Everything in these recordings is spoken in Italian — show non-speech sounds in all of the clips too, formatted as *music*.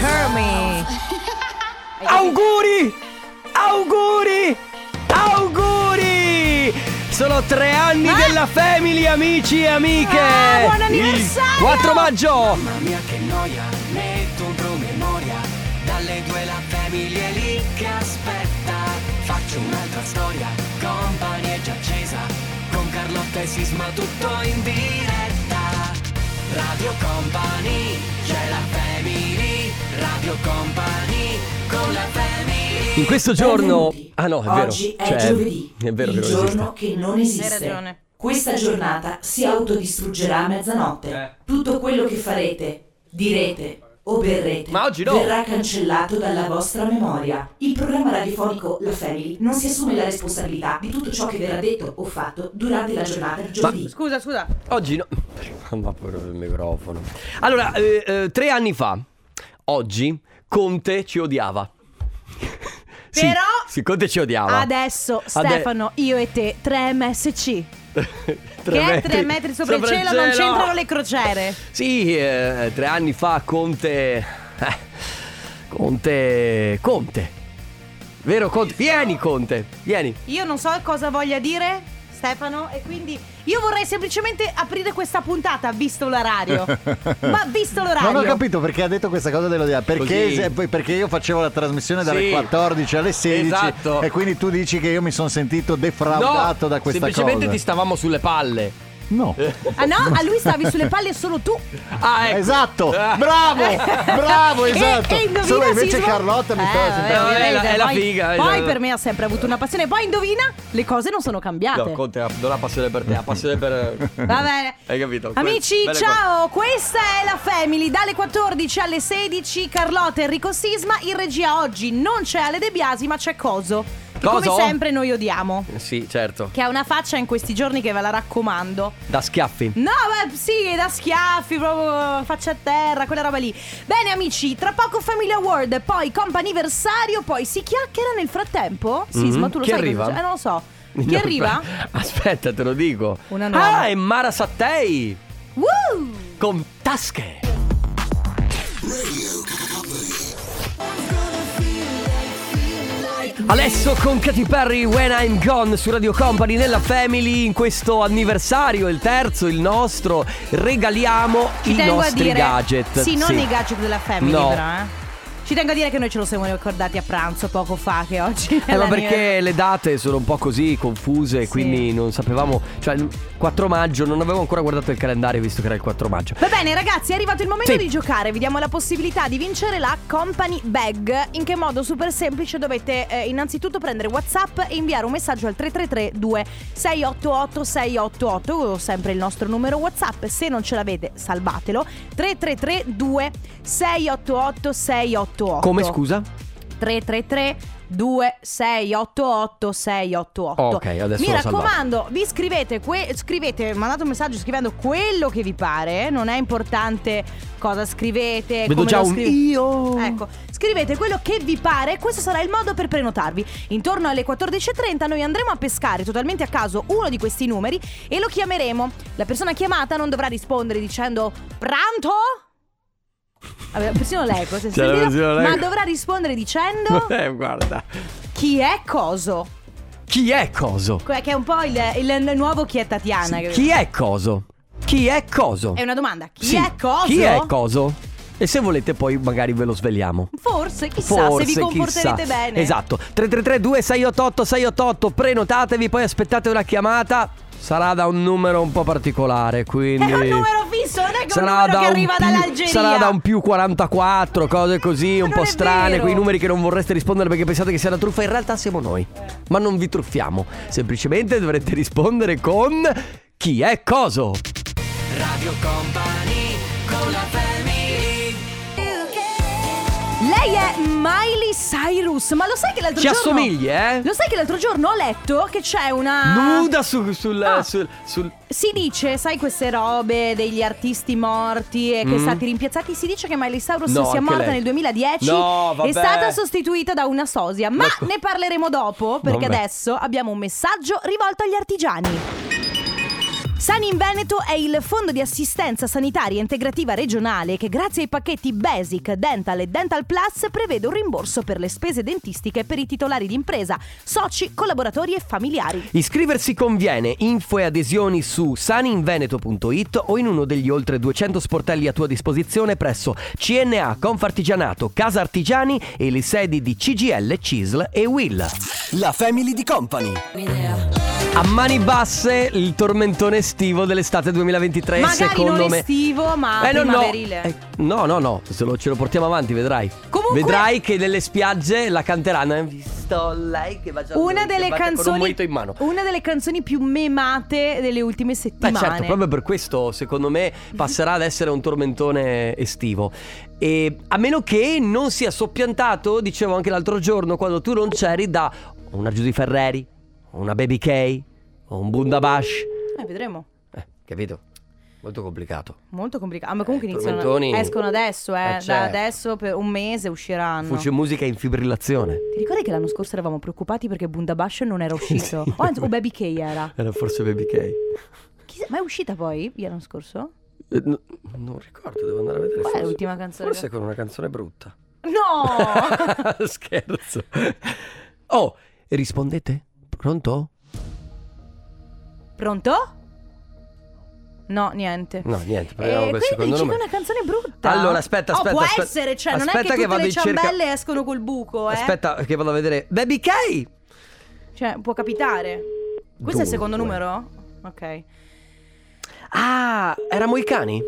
Hear Me. *laughs* Auguri! Auguri! Auguri! Sono tre anni della Family, amici e amiche! Ah, buon anniversario! Il 4 maggio! Mamma mia che noia, metto un promemoria Dalle due la famiglia è lì che aspetta Faccio un'altra storia, company è già accesa Con Carlotta e Sisma tutto in diretta Radio Company, c'è la family Radio Company, con la family In questo giorno... Benvenuti. Ah no, è vero. Oggi è Cioè, giovedì, È vero il che non giorno esiste. che non esiste. Hai ragione. Questa giornata si autodistruggerà a mezzanotte. Eh. Tutto quello che farete, direte o berrete Ma oggi no. verrà cancellato dalla vostra memoria. Il programma radiofonico La Family non si assume la responsabilità di tutto ciò che verrà detto o fatto durante la giornata di giovedì. Scusa, scusa. Oggi no. *laughs* Ma pure il microfono. Allora, eh, eh, tre anni fa, oggi, Conte ci odiava. *laughs* Sì, Però- Sì, Conte ci odiava. Adesso, Ade- Stefano, io e te, 3 MSC. *laughs* Tre che è 3 metri sopra, il cielo, non c'entrano le crociere. Sì, eh, tre anni fa Conte... eh, Conte... Conte. Vero Conte? Vieni Conte, vieni. Io non so cosa voglia dire, Stefano, e quindi io vorrei semplicemente aprire questa puntata, visto l'orario. *laughs* Ma visto l'orario. Non ho capito perché ha detto questa cosa dell'ODA. Perché, se- perché io facevo la trasmissione dalle Sì. 14 alle 16 Esatto. e quindi tu dici che io mi sono sentito defraudato da questa semplicemente cosa. ti stavamo sulle palle. No. Ah no, a lui stavi sulle palle solo tu. Ah, ecco. Esatto, Ah. bravo, bravo, E- esatto. E, indovina Solo invece Sisma? Carlotta mi Eh, stava vabbè, è la- è la poi- figa, eh, Poi no. per me ha sempre avuto una passione. Poi indovina, le cose non sono cambiate. No, Conte non ha passione per te, ha passione per... Va bene. *laughs* Hai capito? Amici, Belle ciao, questa è la Family. Dalle 14 alle 16, Carlotta Enrico Sisma. In regia oggi non c'è Ale De Biasi, ma c'è Coso. Coso? come sempre noi odiamo. Sì, certo. Che ha una faccia in questi giorni che ve la raccomando. Da schiaffi. No, beh, sì, da schiaffi, proprio faccia a terra, quella roba lì. Bene, amici, tra poco Family Award, poi comp'anniversario, poi si chiacchiera nel frattempo? Sisma, Mhm. tu lo Chi sai arriva? cosa- Eh, non lo so. *laughs* Chi No, arriva? Aspetta, te lo dico. Una nuova. Ah, è Mara Sattei Woo! con tasche. Adesso con Katy Perry When I'm Gone su Radio Company nella Family in questo anniversario, il terzo, il nostro, regaliamo Ci i nostri dire. gadget. Sì, non i gadget della Family, No. però, eh. Ci tengo a dire che noi ce lo siamo ricordati a pranzo poco fa, che oggi Eh, ma perché le date sono un po' così confuse, Sì. quindi non sapevamo. Cioè, il 4 maggio, non avevo ancora guardato il calendario visto che era il 4 maggio. Va bene ragazzi, è arrivato il momento Sì. di giocare, vi diamo la possibilità di vincere la Company Bag. In che modo? Super semplice, dovete eh, innanzitutto prendere Whatsapp e inviare un messaggio al 333 2688 688, sempre il nostro numero Whatsapp, se non ce l'avete salvatelo, 333 2688 688. Come scusa? 333 2688 688 Ok, adesso Mi raccomando, vi scrivete, que- scrivete, mandate un messaggio scrivendo quello che vi pare, non è importante cosa scrivete, Vedo come già lo un scrive- io. Ecco, scrivete quello che vi pare, questo sarà il modo per prenotarvi. Intorno alle 14.30 noi andremo a pescare totalmente a caso uno di questi numeri e lo chiameremo. La persona chiamata non dovrà rispondere dicendo pranto? Vabbè, persino se C'è la sentito, persino l'eco. ma dovrà rispondere dicendo *laughs* Eh, guarda. chi è coso. Chi è coso? Que- Che è un po' il, il- nuovo chi è Tatiana. capito? Chi è coso? Chi è coso? È una domanda. Chi Sì, è coso? Chi è coso? E se volete poi magari ve lo sveliamo. Forse, chissà, Forse, se vi comporterete chissà. bene. Esatto. 333 2688 688 prenotatevi, poi aspettate una chiamata. Sarà da un numero un po' particolare, quindi È un numero fisso, non è che un sarà numero da che un arriva più- dall'Algeria. Sarà da un più 44, cose così, un Non po' strane, vero. quei numeri che non vorreste rispondere perché pensate che sia una truffa, in realtà siamo noi. Ma non vi truffiamo, semplicemente dovrete rispondere con chi è coso. Radio Company, Lei è Miley Cyrus, ma lo sai che l'altro Ci giorno assomigli, eh? Lo sai che l'altro giorno ho letto che c'è una Nuda su- sul, Ah. sul, sul- Si dice, sai queste robe degli artisti morti e che Mm. stati rimpiazzati, si dice che Miley Cyrus No, sia morta lei. nel 2010 No, vabbè. è stata sostituita da una sosia, ma Ma co- ne parleremo dopo perché Vabbè. adesso abbiamo un messaggio rivolto agli artigiani. Sani in Veneto è il fondo di assistenza sanitaria integrativa regionale che grazie ai pacchetti Basic, Dental e Dental Plus prevede un rimborso per le spese dentistiche per i titolari di impresa, soci, collaboratori e familiari. Iscriversi conviene, info e adesioni su saninveneto.it o in uno degli oltre 200 sportelli a tua disposizione presso CNA, Confartigianato, Casa Artigiani e le sedi di CGL, CISL e WILL. La Family di Company. A mani basse il tormentone estivo dell'estate 2023 Magari secondo non me estivo, ma Eh, no, no. primaverile. Eh, no, no, no, se lo, ce lo portiamo avanti, vedrai. Comunque- Vedrai che nelle spiagge la canteranno. Hai visto lei che va già Una delle, con un canzoni, in mano. una delle canzoni più memate delle ultime Beh, settimane. certo, proprio per questo, secondo me, passerà ad essere un tormentone estivo. E a meno che non sia soppiantato, dicevo anche l'altro giorno, quando tu non c'eri, da una Giusy Ferreri, una Baby K, un Bundabash. Eh, vedremo. Eh, capito? Molto complicato. Molto complicato. Ah, ma comunque Eh, iniziano. tormentoni- Escono adesso, eh. Eh, Da certo. adesso per un mese usciranno. Fuce musica in fibrillazione. Ti ricordi che l'anno scorso eravamo preoccupati perché Bundabash non era *laughs* uscito? Sì. O anzi, o Baby K era. Era forse Baby K. Chissà, ma è uscita poi l'anno scorso? Eh, no- non ricordo, devo andare a vedere. Qual è l'ultima canzone Forse con una canzone brutta. No! *laughs* Scherzo. *laughs* Oh, rispondete? Pronto? Pronto? No, niente. No, niente, proviamo Eh, quindi secondo è una canzone brutta. Allora, aspetta, Oh, aspetta, può aspetta. essere, cioè, non è che che tutte vado le in cerca- ciambelle escono col buco, eh. Aspetta, che vado a vedere. Baby K! Cioè, può capitare. Questo è il secondo Dunque. numero? Ok. Ah, era Moicani?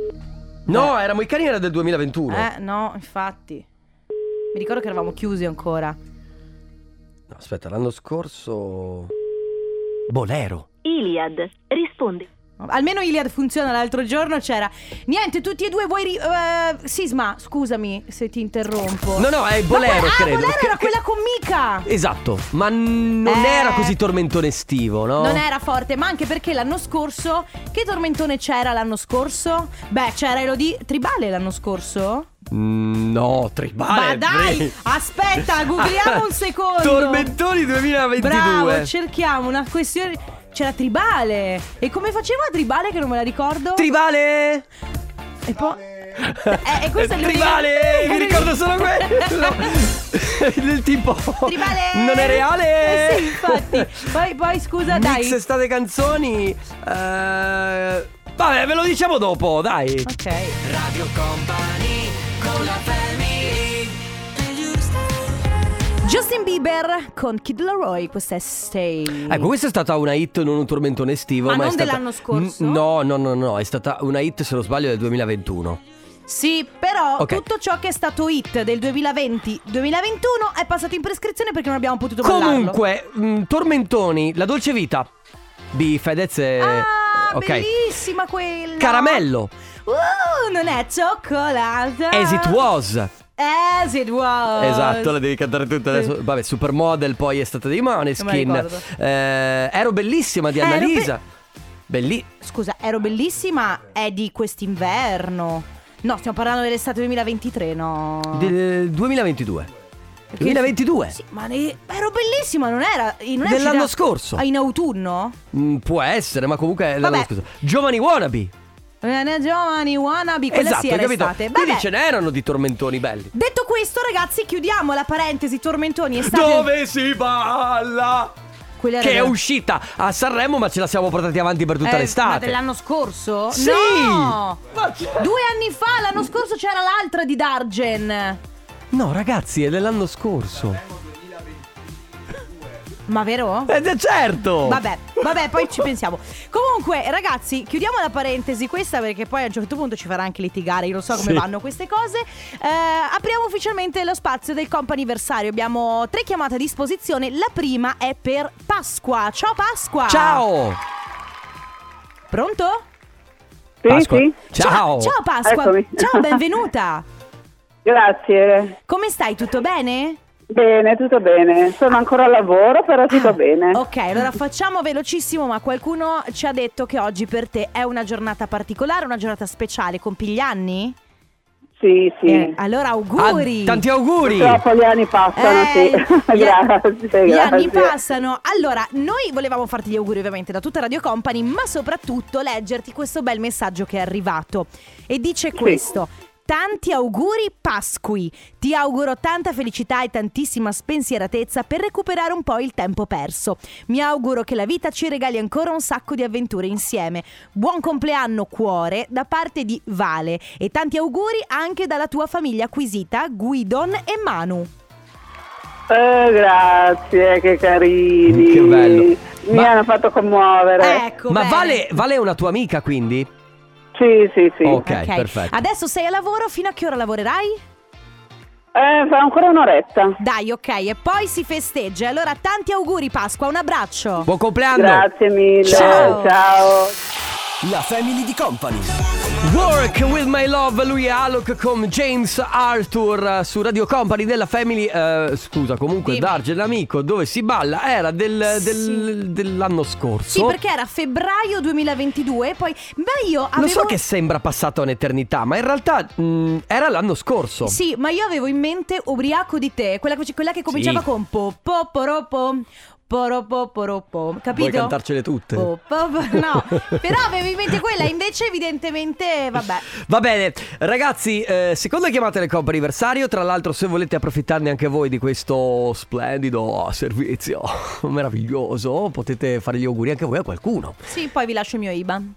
No, era Moicani era del 2021. Eh, no, infatti. Mi ricordo che eravamo chiusi ancora. No, aspetta, l'anno scorso. Bolero. Iliad, rispondi. Almeno Iliad funziona l'altro giorno c'era. Niente, tutti e due vuoi ri- eh, Sisma, scusami se ti interrompo. No, no, è Bolero, que- ah, credo. Bolero era quella con Mica. Esatto, ma non Eh. era così tormentone estivo, no? Non era forte, ma anche perché l'anno scorso. Che tormentone c'era l'anno scorso? Beh, c'era Elodie Tribale l'anno scorso? Mm, No, tribale. Ma dai, aspetta, googliamo un secondo. *laughs* Tormentoni 2022. Bravo, cerchiamo una questione. C'era Tribale. E come faceva Tribale che non me la ricordo? Tribale! e poi. *laughs* Eh, e questo è l'unica- Tribale! Mi ricordo solo quello! *laughs* Del tipo. Tribale! Non è reale! Eh sì, infatti. Poi, poi scusa, dai. Mix estate canzoni. eh, Vabbè, ve lo diciamo dopo, dai. Ok. Radio Company Justin Bieber con Kid Laroi, questa è Stay. Ecco, questa è stata una hit, non un tormentone estivo. Ma Ma, non è stata... dell'anno scorso? N- no, no, no, no. È stata una hit, se non sbaglio, del 2021. Sì, però Ok. tutto ciò che è stato hit del 2020-2021 è passato in prescrizione perché non abbiamo potuto ballarlo. Comunque, mh, tormentoni, la dolce vita di Fedez e. Ah, ok. bellissima quella. Caramello, Uh, non è cioccolata. As It Was. As it was. Esatto, la devi cantare tutta adesso. Sì. Vabbè, Supermodel poi è stata me Maneskin. Eh, ero bellissima di Ero Annalisa. Belli. Scusa, ero bellissima, è di quest'inverno. No, stiamo parlando dell'estate 2023, no. Del 2022. 2022. Sì, ma ne- ero bellissima, non era. Non Dell'anno uscita- scorso. Ah, in autunno? Mm, può essere, ma comunque è l'anno scorso. Giovani Wannabe. Eh, giovani, wannabe, quella esatto, sì era capito? estate. Quindi Vabbè. ce n'erano di tormentoni belli. Detto questo, ragazzi, chiudiamo la parentesi tormentoni estate. Dove si balla? Quella Che è era- uscita a Sanremo, ma ce la siamo portati avanti per tutta Eh, l'estate. Ma dell'anno scorso? Sì! No! Due anni fa, l'anno scorso c'era l'altra di Dargen. No, ragazzi, è dell'anno scorso. Ma vero? Eh, certo! Vabbè, vabbè, poi ci pensiamo. Comunque, ragazzi, chiudiamo la parentesi questa perché poi a un certo punto ci farà anche litigare. Io non so come Sì. vanno queste cose. Eh, apriamo ufficialmente lo spazio del comp'anniversario. Abbiamo tre chiamate a disposizione. La prima è per Pasqua. Ciao Pasqua! Ciao! Pronto? Sì, Pasqua. sì. Ciao! Ciao Pasqua! Eccomi. Ciao, benvenuta! *laughs* Grazie. Come stai? Tutto bene? Bene, tutto bene. Sono ancora al lavoro, però tutto Ah, bene. Ok, allora facciamo velocissimo, ma qualcuno ci ha detto che oggi per te è una giornata particolare, una giornata speciale. Compi gli anni? Sì, sì. Eh, allora auguri. Ah, tanti auguri. Purtroppo gli anni passano, Eh, sì. gli, *laughs* grazie, gli anni grazie. passano. Allora, noi volevamo farti gli auguri ovviamente da tutta Radio Company, ma soprattutto leggerti questo bel messaggio che è arrivato. E dice questo. Tanti auguri Pasqui. Ti auguro tanta felicità e tantissima spensieratezza per recuperare un po' il tempo perso. Mi auguro che la vita ci regali ancora un sacco di avventure insieme. Buon compleanno cuore da parte di Vale e tanti auguri anche dalla tua famiglia acquisita Guidon e Manu. Eh, grazie, che carini. Che bello. Mi Ma- hanno fatto commuovere. Ecco, Ma bene. Vale, Vale è una tua amica quindi? Sì, sì, sì. Ok, Ok. perfetto. Adesso sei a lavoro, fino a che ora lavorerai? Eh, fa ancora un'oretta. Dai, ok, e poi si festeggia. Allora, tanti auguri Pasqua, un abbraccio. Buon compleanno. Grazie mille. Ciao. Ciao. La Family di Company. Work with my love, lui è Alok con James Arthur eh, su Radio Company della Family. eh, scusa, comunque, Dimmi. Darge, l'amico dove si balla era del- del- dell'anno scorso. Sì, perché era febbraio 2022, poi... Beh, io avevo... Lo so che sembra passato un'eternità, ma in realtà mh, era l'anno scorso. Sì, ma io avevo in mente Ubriaco di te, quella, che- quella che cominciava Sì. con po po poropo, capito? Vuoi cantarcele tutte? Po, po, po- no, però avevo in mente quella, invece evidentemente, vabbè. Va bene, ragazzi, eh, seconda chiamata del compo anniversario. Tra l'altro, se volete approfittarne anche voi di questo splendido servizio *laughs* meraviglioso, potete fare gli auguri anche voi a qualcuno. Sì, poi vi lascio il mio IBAN.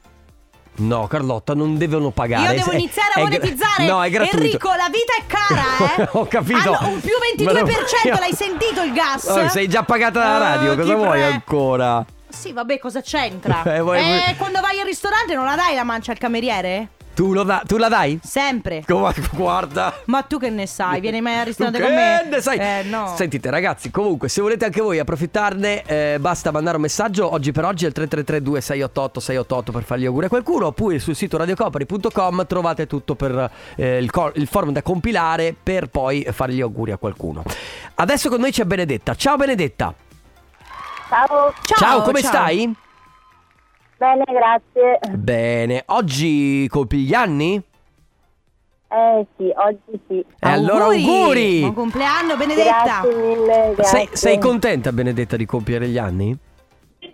No, Carlotta, non devono pagare. Io devo iniziare a è gra- monetizzare. no, è gratuito. Enrico, la vita è cara, *laughs* eh. Ho capito. Ah, no, un più Ma non 22%, voglio- l'hai sentito il gas? Oh, sei già pagata dalla radio, Eh, cosa vuoi pre- ancora? Sì, vabbè, cosa c'entra? *laughs* Eh, vuoi- Eh, quando vai al ristorante non la dai la mancia al cameriere? Tu, lo da- tu la dai? Sempre. Come- Guarda. Ma tu che ne sai? Vieni mai al ristorante con me? che ne sai? Eh, no. Sentite ragazzi, comunque se volete anche voi approfittarne eh, basta mandare un messaggio oggi per oggi al 333 2688 688 per fargli auguri a qualcuno oppure sul sito radiocopari.com trovate tutto per eh, il, cor- il forum da compilare per poi fare gli auguri a qualcuno. Adesso con noi c'è Benedetta. Ciao Benedetta. Ciao. Ciao, come ciao. stai? Bene, grazie. Bene, oggi colpi gli anni? Eh sì, oggi sì. E allora auguri! Buon compleanno, Benedetta! mille, Sei, sei contenta Benedetta di compiere gli anni? Eh,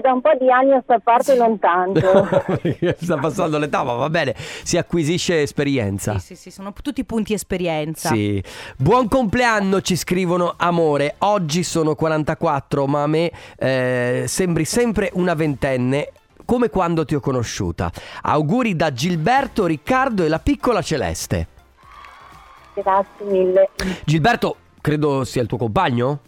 da un po' di anni a sta parte non tanto. *laughs* Sta passando l'età, ma va bene, si acquisisce esperienza. Sì, sì, sì, sono tutti punti esperienza. Sì. Buon compleanno, ci scrivono amore. Oggi sono 44, ma a me eh, sembri sempre una ventenne. Come quando ti ho conosciuta. Auguri da Gilberto, Riccardo e la piccola Celeste. Grazie mille. Gilberto, credo sia il tuo compagno?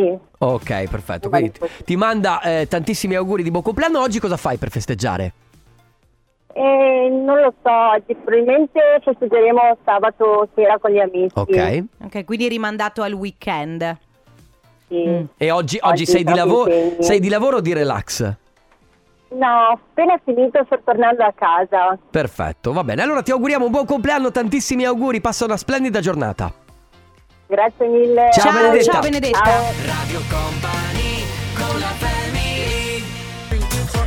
Sì. Ok, perfetto. Quindi ti manda eh, tantissimi auguri di buon compleanno. Oggi cosa fai per festeggiare? Eh, non lo so, oggi probabilmente festeggeremo sabato sera con gli amici. Ok. Ok, quindi rimandato al weekend. Sì. Mm. E oggi, oggi Oggi sei, di lavoro, sei di lavoro o di relax? No, appena finito sto tornando a casa. Perfetto, va bene. Allora ti auguriamo un buon compleanno, tantissimi auguri, passa una splendida giornata. Grazie mille. Ciao, Ciao, Benedetta. ciao Benedetta. Ciao. Radio Company con la family.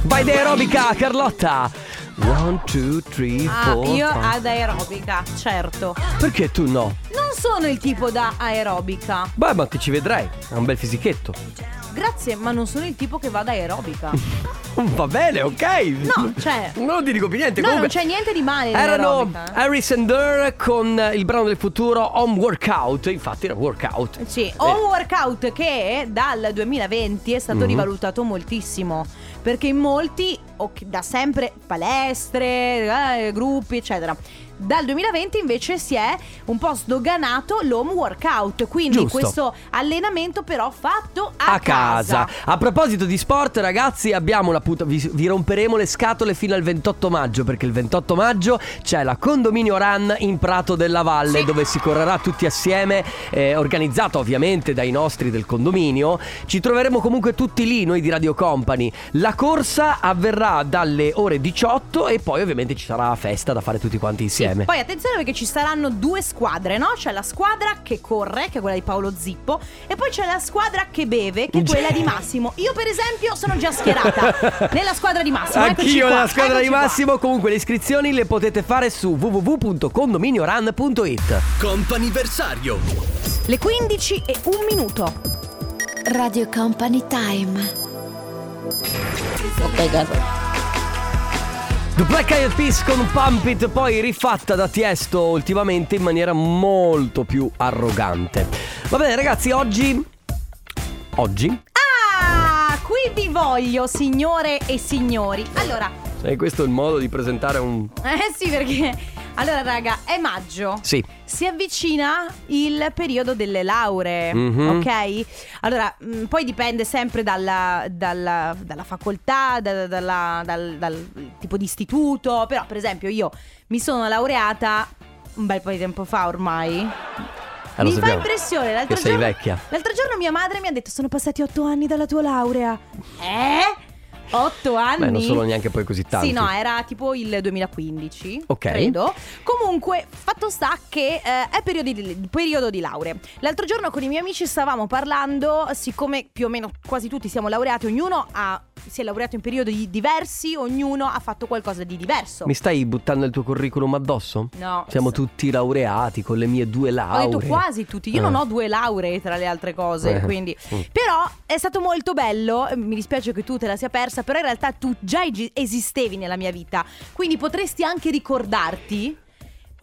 Vai da aerobica, Carlotta. One, two, three, Ah, four, io five. ad aerobica, certo. Perché tu no? Non sono il tipo da aerobica. Beh, ma ti ci vedrai. Ha un bel fisichetto. Grazie, ma non sono il tipo che va da aerobica. *laughs* Va bene, ok. No, cioè- Non ti dico più niente. No, comunque. non c'è niente di male Erano. Harris and Durr con il brano del futuro Home Workout. Infatti era workout. Sì, Eh. home workout che dal 2020 è stato Mhm. rivalutato moltissimo. Perché in molti, ok, da sempre palestre, eh, gruppi, eccetera. Dal 2020 invece si è un po' sdoganato l'home workout. Quindi Giusto. questo allenamento però fatto a, a casa. A proposito di sport, ragazzi, abbiamo la puta. Vi, vi romperemo le scatole fino al 28 maggio. Perché il 28 maggio c'è la condominio run in Prato della Valle, Sì. dove si correrà tutti assieme. eh, organizzato ovviamente dai nostri del condominio. Ci troveremo comunque tutti lì, noi di Radio Company. La corsa avverrà dalle ore 18 e poi ovviamente ci sarà festa da fare tutti quanti insieme. Poi attenzione perché ci saranno due squadre, no? C'è la squadra che corre, che è quella di Paolo Zippo, e poi c'è la squadra che beve, che è quella di Massimo. Io per esempio sono già schierata *laughs* nella squadra di Massimo. Anch'io qua, nella squadra di qua. Massimo. Comunque le iscrizioni le potete fare su www.condominioran.it. Comp'anniversario. Le 15 e un minuto. Radio Company Time. The Black Eyed Peas con Pump It, poi rifatta da Tiesto ultimamente in maniera molto più arrogante. Va bene ragazzi, oggi... Oggi? Ah, qui vi voglio, signore e signori. Allora, E questo è il modo di presentare un... eh sì, perché. Allora, raga, è maggio. Sì. Si avvicina il periodo delle lauree, Mhm. ok? Allora, mh, poi dipende sempre dalla, dalla- dalla facoltà, da- dalla- dal, dal tipo di istituto. Però, per esempio, io mi sono laureata un bel po' di tempo fa ormai. Eh, lo mi fa sappiamo, impressione. L'altro che sei giorno, vecchia. L'altro giorno mia madre mi ha detto: Sono passati otto anni dalla tua laurea. Eh? Otto anni? Beh, non sono neanche poi così tanti. Sì, no, era tipo il 2015. Ok. Credo. Comunque, fatto sta che eh, è periodo di, periodo di lauree. L'altro giorno con i miei amici stavamo parlando, siccome più o meno quasi tutti siamo laureati, ognuno ha, si è laureato in periodi diversi, ognuno ha fatto qualcosa di diverso. Mi stai buttando il tuo curriculum addosso? No. Siamo tutti laureati con le mie due Ho lauree. detto quasi tutti. Io Eh. non ho due lauree tra le altre cose, Eh. quindi. Mm. Però è stato molto bello. eh, Mi dispiace che tu te la sia persa, però in realtà tu già esistevi nella mia vita. Quindi potresti anche ricordarti.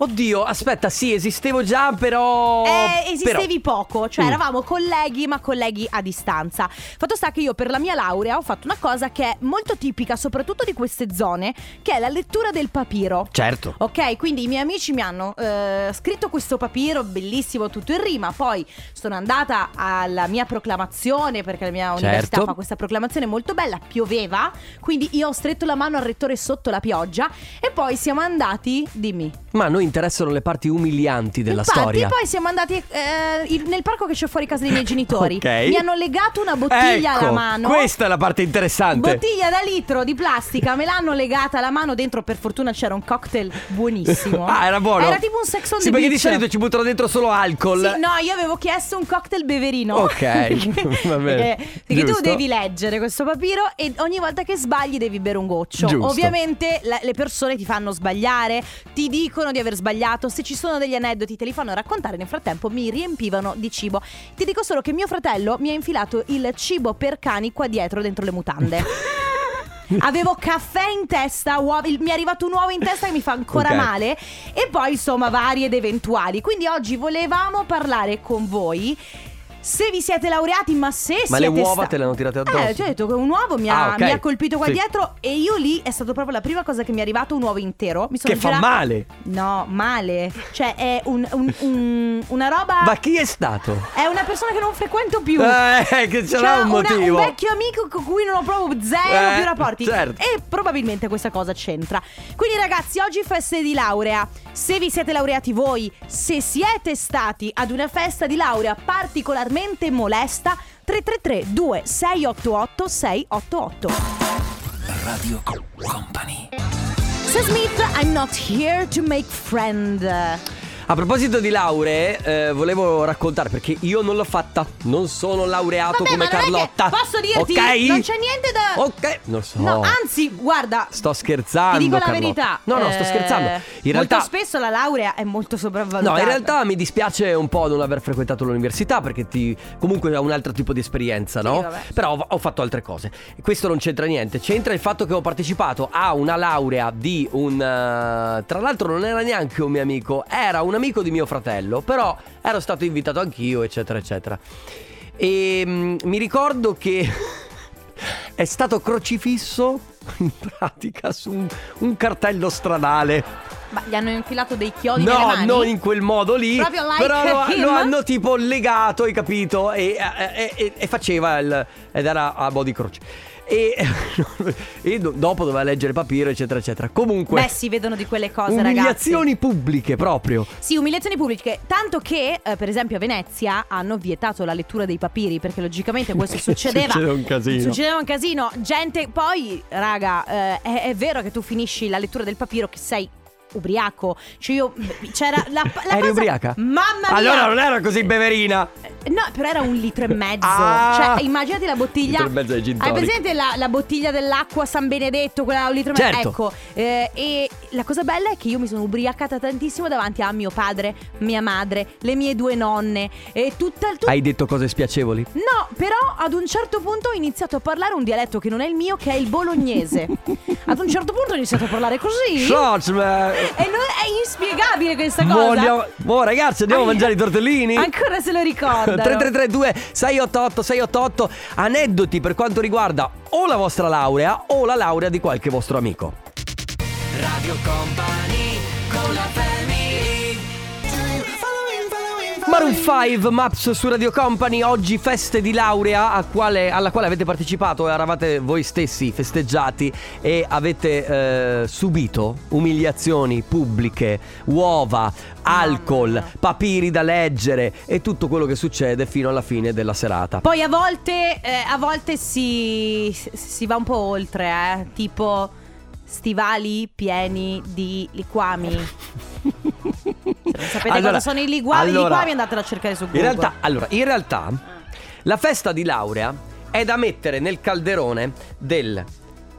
Oddio, aspetta, sì, esistevo già, però... Eh, esistevi però- poco, cioè Mm. eravamo colleghi, ma colleghi a distanza. Fatto sta che io per la mia laurea ho fatto una cosa che è molto tipica, soprattutto di queste zone, che è la lettura del papiro. Certo. Ok, quindi i miei amici mi hanno eh, scritto questo papiro bellissimo, tutto in rima. Poi sono andata alla mia proclamazione perché la mia università Certo. fa questa proclamazione molto bella. Pioveva, quindi io ho stretto la mano al rettore sotto la pioggia. E poi siamo andati, dimmi. Ma noi interessano le parti umilianti della Infatti, storia. poi siamo andati eh, il- nel parco che c'è fuori casa dei miei *laughs* genitori. Ok. Mi hanno legato una bottiglia ecco, alla mano. Questa è la parte interessante. Bottiglia da litro di plastica, me l'hanno legata alla mano. Dentro, per fortuna, c'era un cocktail buonissimo. *laughs* Ah, era buono. Era tipo un sex on Sì, the perché di beach. solito ci buttano dentro solo alcol. Sì, no, io avevo chiesto un cocktail beverino. Ok, *laughs* va bene. Perché, perché tu Giusto. devi leggere questo papiro e ogni volta che sbagli devi bere un goccio. Giusto. Ovviamente la- le persone ti fanno sbagliare, ti dicono di aver sbagliato. Se ci sono degli aneddoti, te li fanno raccontare. Nel frattempo mi riempivano di cibo. Ti dico solo che mio fratello mi ha infilato il cibo per cani qua dietro dentro le mutande. *laughs* Avevo caffè in testa, uova- il- mi è arrivato un uovo in testa che mi fa ancora Ok. male e poi insomma varie ed eventuali. Quindi oggi volevamo parlare con voi se vi siete laureati, ma se Ma le siete uova sta- te le hanno tirate addosso? Eh, ti ho detto che un uovo mi ha, Ah, ok. mi ha colpito qua Sì. dietro e io lì è stato proprio la prima cosa che mi è arrivato un uovo intero. Mi sono Che fa girata- male. No, male. Cioè è un- un- un- una roba... Ma chi è stato? È una persona che non frequento più. Eh, che c'era Cioè, un una- motivo. un vecchio amico con cui non ho proprio zero Eh, più rapporti. certo. E probabilmente questa cosa c'entra. Quindi, ragazzi, oggi feste di laurea. Se vi siete laureati voi, se siete stati ad una festa di laurea particolarmente molesta, 333 2688 688. Radio Company. Sam Smith, I'm not here to make friend. A proposito di lauree, eh, volevo raccontare perché io non l'ho fatta. Non sono laureato Vabbè, come ma non è che- Carlotta. posso dirti, Ok? non c'è niente da- Ok, non so. No, anzi, guarda. Sto scherzando. Ti dico la Carlotta. verità. No, no, sto eh, scherzando. In molto realtà. spesso la laurea è molto sopravvalutata. No, in realtà mi dispiace un po' non aver frequentato l'università perché ti comunque è un altro tipo di esperienza, no? vabbè. Però ho, ho fatto altre cose. Questo non c'entra niente. C'entra il fatto che ho partecipato a una laurea di un eh, tra l'altro non era neanche un mio amico, era un amico di mio fratello, però ero stato invitato anch'io, eccetera, eccetera. E mm, mi ricordo che *laughs* è stato crocifisso in pratica su un, un cartello stradale. Ma gli hanno infilato dei chiodi nelle No, mani? non in quel modo lì. Proprio like però lo, him? lo hanno tipo legato, hai capito? E, e- e- e faceva il. ed era a body croce. E, *laughs* e do- dopo doveva leggere papiro, eccetera, eccetera. Comunque, Beh, si vedono di quelle cose, ragazzi. umiliazioni pubbliche proprio. Sì, umiliazioni pubbliche. Tanto che, eh, per esempio, a Venezia hanno vietato la lettura dei papiri perché logicamente questo *laughs* succedeva. Succede un casino. Succedeva un casino. Gente, poi, raga, eh, è, è vero che tu finisci la lettura del papiro che sei ubriaco. Cioè, io. C'era la. la *laughs* Eri cosa- ubriaca? Mamma mia! Allora non era così beverina. No, però era un litro e mezzo. Ah! Cioè, immaginati la bottiglia. Litro e mezzo di gin Hai presente la, la bottiglia dell'acqua San Benedetto, quella un litro e mezzo? Certo. Ecco. eh, e la cosa bella è che io mi sono ubriacata tantissimo davanti a mio padre, mia madre, le mie due nonne. E tutta. tut- Hai detto cose spiacevoli? No, però ad un certo punto ho iniziato a parlare un dialetto che non è il mio, che è il bolognese. *laughs* ad un certo punto ho iniziato a parlare così. Shotsman. E non è inspiegabile questa cosa. Voglio... Oh, ragazzi, andiamo a mangiare i tortellini? Ancora se lo ricordano. 3332 688 688 aneddoti per quanto riguarda o la vostra laurea o la laurea di qualche vostro amico. Radio Company con la Maroon 5 Maps su Radio Company oggi feste di laurea a quale- alla quale avete partecipato e eravate voi stessi festeggiati e avete eh, subito umiliazioni pubbliche, uova, alcol, papiri da leggere e tutto quello che succede fino alla fine della serata. Poi a volte, eh, a volte si, si va un po' oltre, eh? tipo stivali pieni di liquami. *laughs* Sapete Allora- cosa sono i liquami, allora, i liquami andatelo a cercare su In Google. realtà, allora, in realtà la festa di laurea è da mettere nel calderone del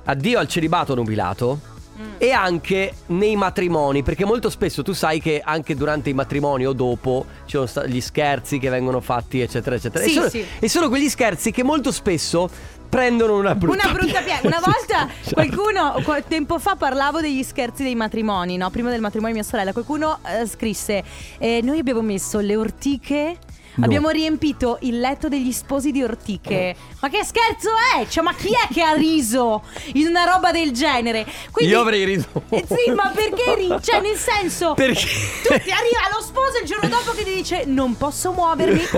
addio al celibato nubilato e anche nei matrimoni, perché molto spesso tu sai che anche durante i matrimoni o dopo ci sono gli scherzi che vengono fatti, eccetera, eccetera. Sì, e, sono, sì. e sono quegli scherzi che molto spesso prendono una brutta Una brutta piega. Una *laughs* volta qualcuno, qual- tempo fa parlavo degli scherzi dei matrimoni, no? Prima del matrimonio di mia sorella, qualcuno eh, scrisse: eh, Noi abbiamo messo le ortiche. No. Abbiamo riempito il letto degli sposi di ortiche. Ma che scherzo è? Cioè, ma chi è che ha riso in una roba del genere? Quindi, Io avrei riso. Eh, sì, ma perché ri- Cioè, nel senso. *laughs* Perché? Tutti arriva lo sposo il giorno dopo che ti dice: Non posso muovermi. *laughs*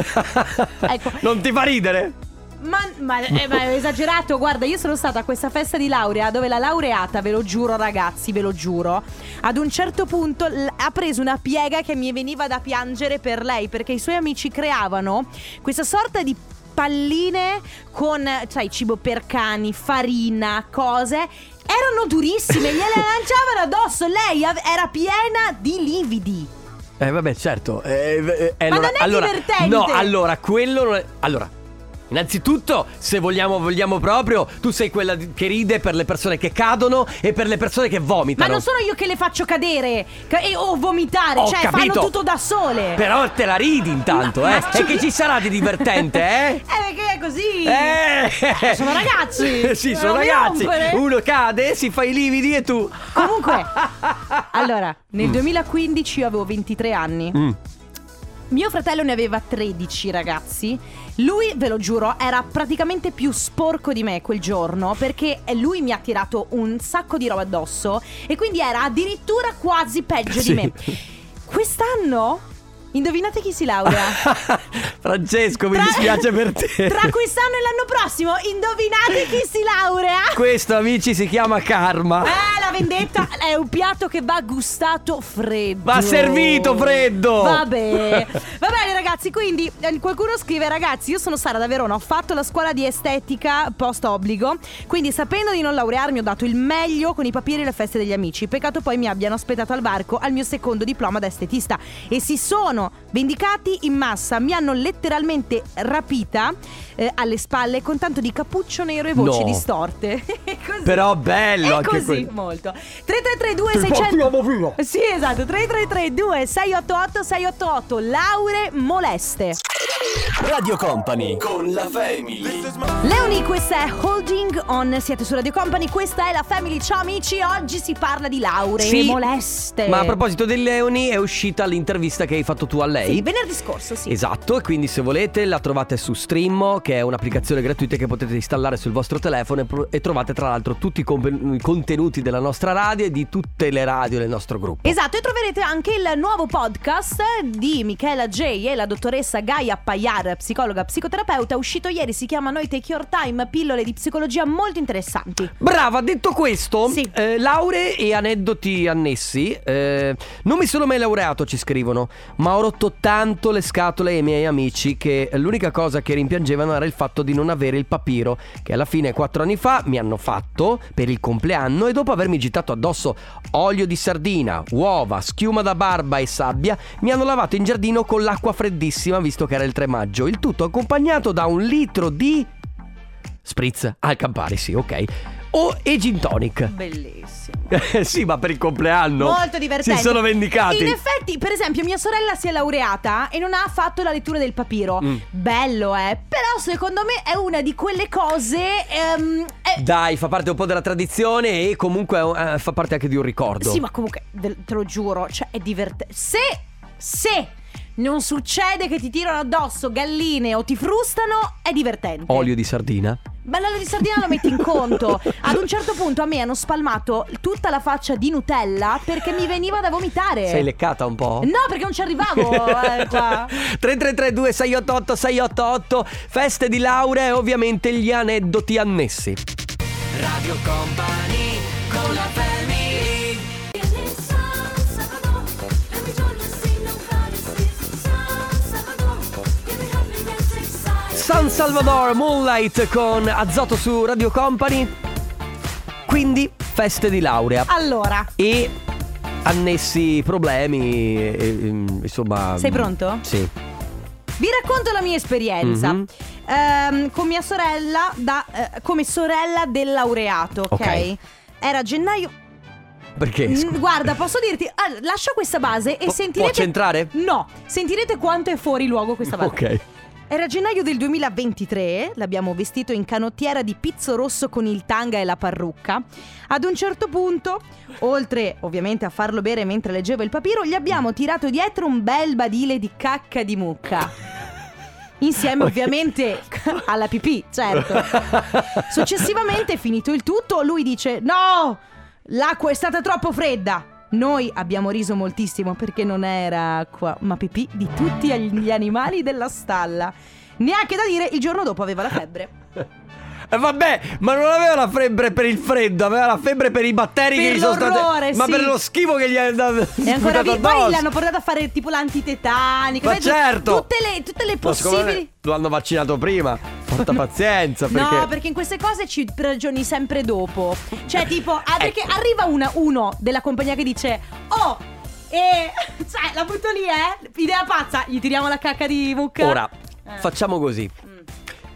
Ecco. Non ti fa ridere? Ma, ma, eh, ma è esagerato, guarda, io sono stata a questa festa di laurea dove la laureata, ve lo giuro ragazzi, ve lo giuro, ad un certo punto l- ha preso una piega che mi veniva da piangere per lei perché i suoi amici creavano questa sorta di palline con, sai, cibo per cani, farina, cose. Erano durissime, gliele *laughs* lanciavano addosso, lei av- era piena di lividi. Eh vabbè certo eh, eh, eh, Ma allora, non è allora- divertente. No allora quello non è- Allora Innanzitutto, se vogliamo, vogliamo proprio, tu sei quella di- che ride per le persone che cadono e per le persone che Ma vomitano. non sono io che le faccio cadere ca- e, o vomitare, Ho cioè capito. fanno tutto da sole. Però te la ridi intanto, Ma- eh? ma- E che ci sarà di divertente, *laughs* eh? Eh, perché è così. Eh! Sono ragazzi. *laughs* sì, Non sono mi ragazzi. rompere. Uno cade, si fa i lividi e tu. Comunque, *laughs* allora, nel 2015 io avevo 23 anni. Mm. Mio fratello ne aveva 13 ragazzi. Lui, ve lo giuro, era praticamente più sporco di me quel giorno perché lui mi ha tirato un sacco di roba addosso e quindi era addirittura quasi peggio di me. Quest'anno, indovinate chi si laurea? *laughs* Francesco, mi Tra- dispiace per te. *laughs* Tra quest'anno e l'anno prossimo, indovinate chi si laurea? Questo, amici, si chiama karma. Eh, la vendetta è un piatto che va gustato freddo. Va servito freddo. Vabbè. Va bene, ragazzi. Quindi eh, qualcuno scrive: Ragazzi, io sono Sara da Verona. Ho fatto la scuola di estetica post obbligo. Quindi, sapendo di non laurearmi, ho dato il meglio con i papiri e le feste degli amici. Peccato poi mi abbiano aspettato al varco al mio secondo diploma da estetista. E si sono vendicati in massa. Mi hanno letteralmente rapita eh, alle spalle con tanto di cappuccio nero e voci No. distorte. *laughs* Così. Però bello È anche così, quello. molto. 3332 600 Sì, esatto. 3332 688 688 Laure moleste. Radio Company con la family. Leoni, questa è Holding On. Siete su Radio Company. Questa è la Family. Ciao amici. Oggi si parla di lauree Sì. moleste. Ma a proposito dei leoni, è uscita l'intervista che hai fatto tu a lei. Sì, venerdì scorso, sì. Esatto, e quindi se volete la trovate su Streammo, che è un'applicazione gratuita che potete installare sul vostro telefono e, pro- e trovate tra l'altro tutti i, compen- i contenuti della nostra radio e di tutte le radio del nostro gruppo. Esatto, e troverete anche il nuovo podcast di Michela J e la dottoressa Gaia Paiano Iar, psicologa, psicoterapeuta, uscito ieri, si chiama Noi Take Your Time, pillole di psicologia molto interessanti. Brava, detto questo, Sì. eh, lauree e aneddoti annessi. eh, non mi sono mai laureato, ci scrivono, ma ho rotto tanto le scatole ai miei amici che l'unica cosa che rimpiangevano era il fatto di non avere il papiro, che alla fine quattro anni fa mi hanno fatto per il compleanno e dopo avermi gittato addosso olio di sardina, uova, schiuma da barba e sabbia, mi hanno lavato in giardino con l'acqua freddissima visto che era il 3 maggio. Il tutto accompagnato da un litro di... Spritz al Campari, sì, ok. O e gin tonic. Bellissimo. *laughs* sì, ma per il compleanno. Molto divertente. Si sono vendicati. In effetti, per esempio, mia sorella si è laureata e non ha fatto la lettura del papiro. Mm. Bello, eh. Però secondo me è una di quelle cose. ehm, è- Dai, fa parte un po' della tradizione e comunque eh, fa parte anche di un ricordo. Sì, ma comunque, te lo giuro, cioè è divertente. Se, se non succede che ti tirano addosso galline o ti frustano, è divertente. Olio di sardina. Ma l'olio di sardina lo metti in conto. Ad un certo punto a me hanno spalmato tutta la faccia di Nutella perché mi veniva da vomitare. Sei leccata un po'? No, perché non ci arrivavo. eh, *laughs* qua. 3332 688 688 Feste di laurea e ovviamente gli aneddoti annessi. Radio Company con la family San Salvador Moonlight con Azoto su Radio Company. Quindi feste di laurea Allora, e annessi problemi, e, e, insomma. sei pronto? Sì. Vi racconto la mia esperienza. Mhm. Ehm, con mia sorella, da, eh, come sorella del laureato, ok? Ok. Era gennaio. Perché? Mm, scusa? Guarda, posso dirti, ah, lascia questa base e Po- sentirete. può centrare? No, sentirete quanto è fuori luogo questa base. Ok. Era gennaio del 2023, l'abbiamo vestito in canottiera di pizzo rosso con il tanga e la parrucca. Ad un certo punto, oltre ovviamente a farlo bere mentre leggeva il papiro, gli abbiamo tirato dietro un bel badile di cacca di mucca. Insieme ovviamente alla pipì, certo. Successivamente, finito il tutto, lui dice: No, l'acqua è stata troppo fredda. Noi abbiamo riso moltissimo perché non era acqua, ma pipì di tutti gli animali della stalla. Neanche da dire, il giorno dopo aveva la febbre. E vabbè, ma non aveva la febbre per il freddo, aveva la febbre per i batteri Per che gli sono stati. Ma sì. per lo schifo che gli è dato. E *laughs* ancora vi- poi l'hanno portato a fare tipo l'antitetanica. Ma certo. Tutte le, tutte le possibili. Lo hanno vaccinato prima. Porta *laughs* pazienza. Perché... No, perché in queste cose ci ragioni sempre dopo. Cioè, tipo, ah, *laughs* perché arriva una- uno della compagnia che dice: Oh, e. Cioè, la butto lì, eh? Idea pazza, gli tiriamo la cacca di mucca. Ora, Eh. facciamo così.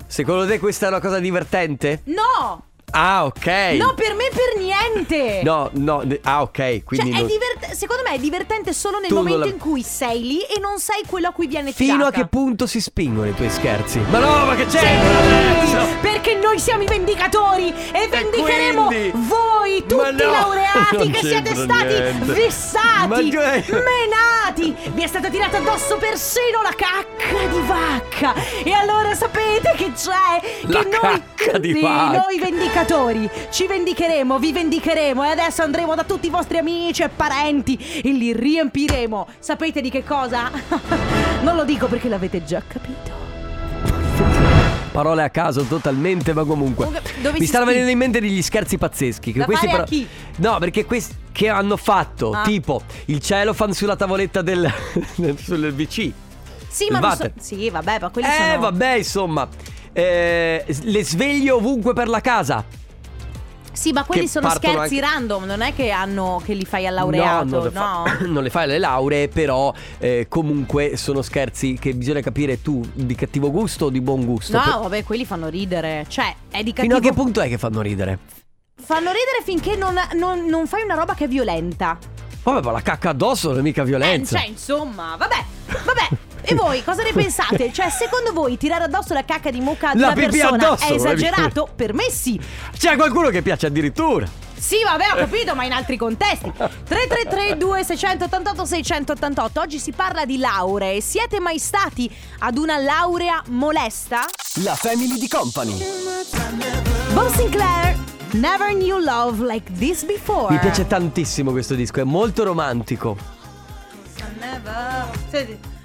Secondo te questa è una cosa divertente? No! Ah, ok. No, per me per niente! *laughs* No, no, ne- ah, ok. Quindi cioè, è non- divert- secondo me è divertente solo nel Tu non momento la- in cui sei lì e non sei quello a cui viene Fino a tirata. che punto si spingono i tuoi scherzi? Ma no, ma che c'è? Adesso? perché noi siamo i vendicatori e vendicheremo quindi? voi, tutti Ma no, i laureati non che siete c'entra stati niente. vessati, Ma che- menati. Vi è stata tirata addosso persino la cacca di vacca. E allora sapete che c'è? La che noi, cacca di sì, vacca. noi vendicatori ci vendicheremo, vi vendicheremo e adesso andremo da tutti i vostri amici e parenti e li riempiremo. Sapete di che cosa? *laughs* non lo dico perché l'avete già capito. Parole a caso totalmente, ma comunque. Comunque, dove Mi stanno venendo in mente degli scherzi pazzeschi. Che Da questi fare a però- chi? No, perché questi che hanno fatto, Ah. tipo il cellophane sulla tavoletta del *laughs* sul VC. Sì, ma non so-. Sì, vabbè, ma quelli Eh, sono vabbè, insomma. Eh, le sveglie ovunque per la casa. Sì, ma quelli che sono scherzi anche- random, non è che hanno che li fai al laureato, no, non le, fa- no? *clears throat* non le fai alle lauree, però eh, comunque sono scherzi che bisogna capire tu di cattivo gusto o di buon gusto. No, Per- vabbè, quelli fanno ridere. Cioè, è di Fino cattivo a che punto è che fanno ridere? Fanno ridere finché non, non- non fai una roba che è violenta. Vabbè, ma la cacca addosso non è mica violenza. Eh, cioè, insomma, vabbè. Vabbè. *laughs* E voi cosa ne pensate? Cioè, secondo voi tirare addosso la cacca di mucca ad La una persona addosso, è esagerato? Per me sì. C'è qualcuno che piace addirittura. Sì, vabbè, ho capito, ma in altri contesti. 333 2688 688. Oggi si parla di lauree. Siete mai stati ad una laurea molesta? La family di company. Bob Sinclair, Never Knew Love Like This Before. Mi piace tantissimo questo disco, è molto romantico. Never. Senti.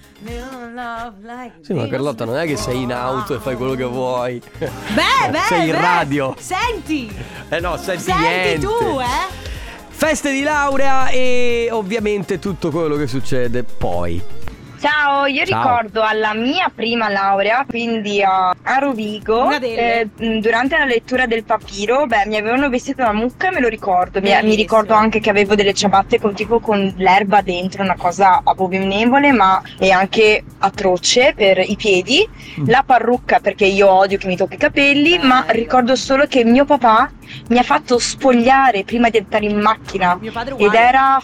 Sì, ma Carlotta non è che sei in auto e fai quello che vuoi. Beh, *laughs* beh, Sei in beh. radio. Senti, Eh no, senti, senti niente. tu, eh. Feste di laurea e ovviamente tutto quello che succede poi. Ciao, io Ciao. ricordo alla mia prima laurea, quindi a, a Rovigo, Una eh, durante la lettura del papiro, beh, mi avevano vestito da mucca e me lo ricordo. Mi, mi ricordo anche che avevo delle ciabatte con tipo con l'erba dentro, una cosa abominevole, ma è anche atroce per i piedi. Mm. La parrucca, perché io odio che mi tocchi i capelli, ma Bello. ricordo solo che mio papà mi ha fatto spogliare prima di entrare in macchina. Mio padre Ed uguale. era.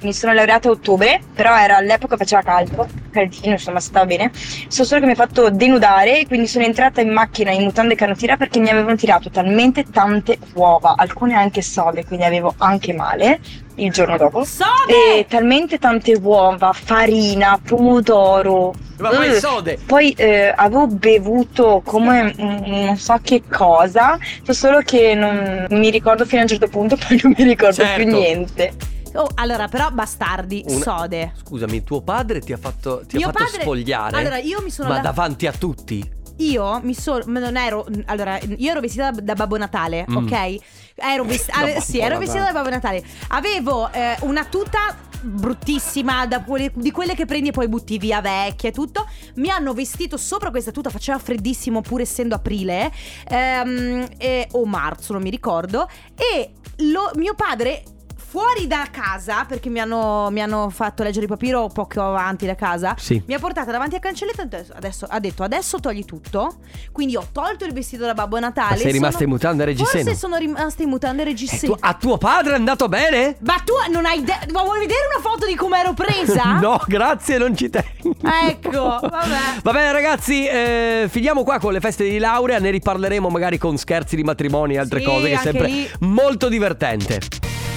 Mi sono laureata a ottobre, però era all'epoca faceva caldo, caldino, insomma stava bene. So solo che mi ha fatto denudare e quindi sono entrata in macchina in mutande e canottiera perché mi avevano tirato talmente tante uova, alcune anche sode, quindi avevo anche male il giorno dopo. Sode! E talmente tante uova, farina, pomodoro. Ma poi Mm. sode. Poi eh, avevo bevuto come mm, non so che cosa, so solo che non mi ricordo fino a un certo punto, *laughs* poi non mi ricordo Certo. più niente. Oh, allora, però bastardi, Una- sode. Scusami, tuo padre ti ha fatto, ti ha Mio fatto padre- spogliare? Allora, io mi sono Ma la- davanti a tutti? Io mi sono. ma Non ero. Allora, io ero vestita da, da Babbo Natale, Mm. ok? Ero *laughs* vestita. Da sì, Babbo ero vestita da Natale. Babbo Natale. Avevo eh, una tuta bruttissima da quelle- di quelle che prendi e poi butti via vecchia e tutto mi hanno vestito sopra questa tuta faceva freddissimo pur essendo aprile ehm, e- o marzo non mi ricordo e lo- mio padre fuori da casa perché mi hanno, mi hanno fatto leggere il papiro poco avanti da casa Sì. mi ha portata davanti al cancelletto e adesso, ha detto adesso togli tutto. Quindi ho tolto il vestito da Babbo Natale. Ma sei rimasta in mutande e reggiseno? Forse sono rimasta in mutande e Eh, reggiseno. tu- a tuo padre è andato bene? Ma tu non hai idea. Ma vuoi vedere una foto di come ero presa? *laughs* No, grazie, non ci tengo. Ecco, vabbè. Va bene ragazzi, eh, finiamo qua con le feste di laurea, ne riparleremo magari con scherzi di matrimoni e altre Sì, cose che è sempre lì. molto divertente.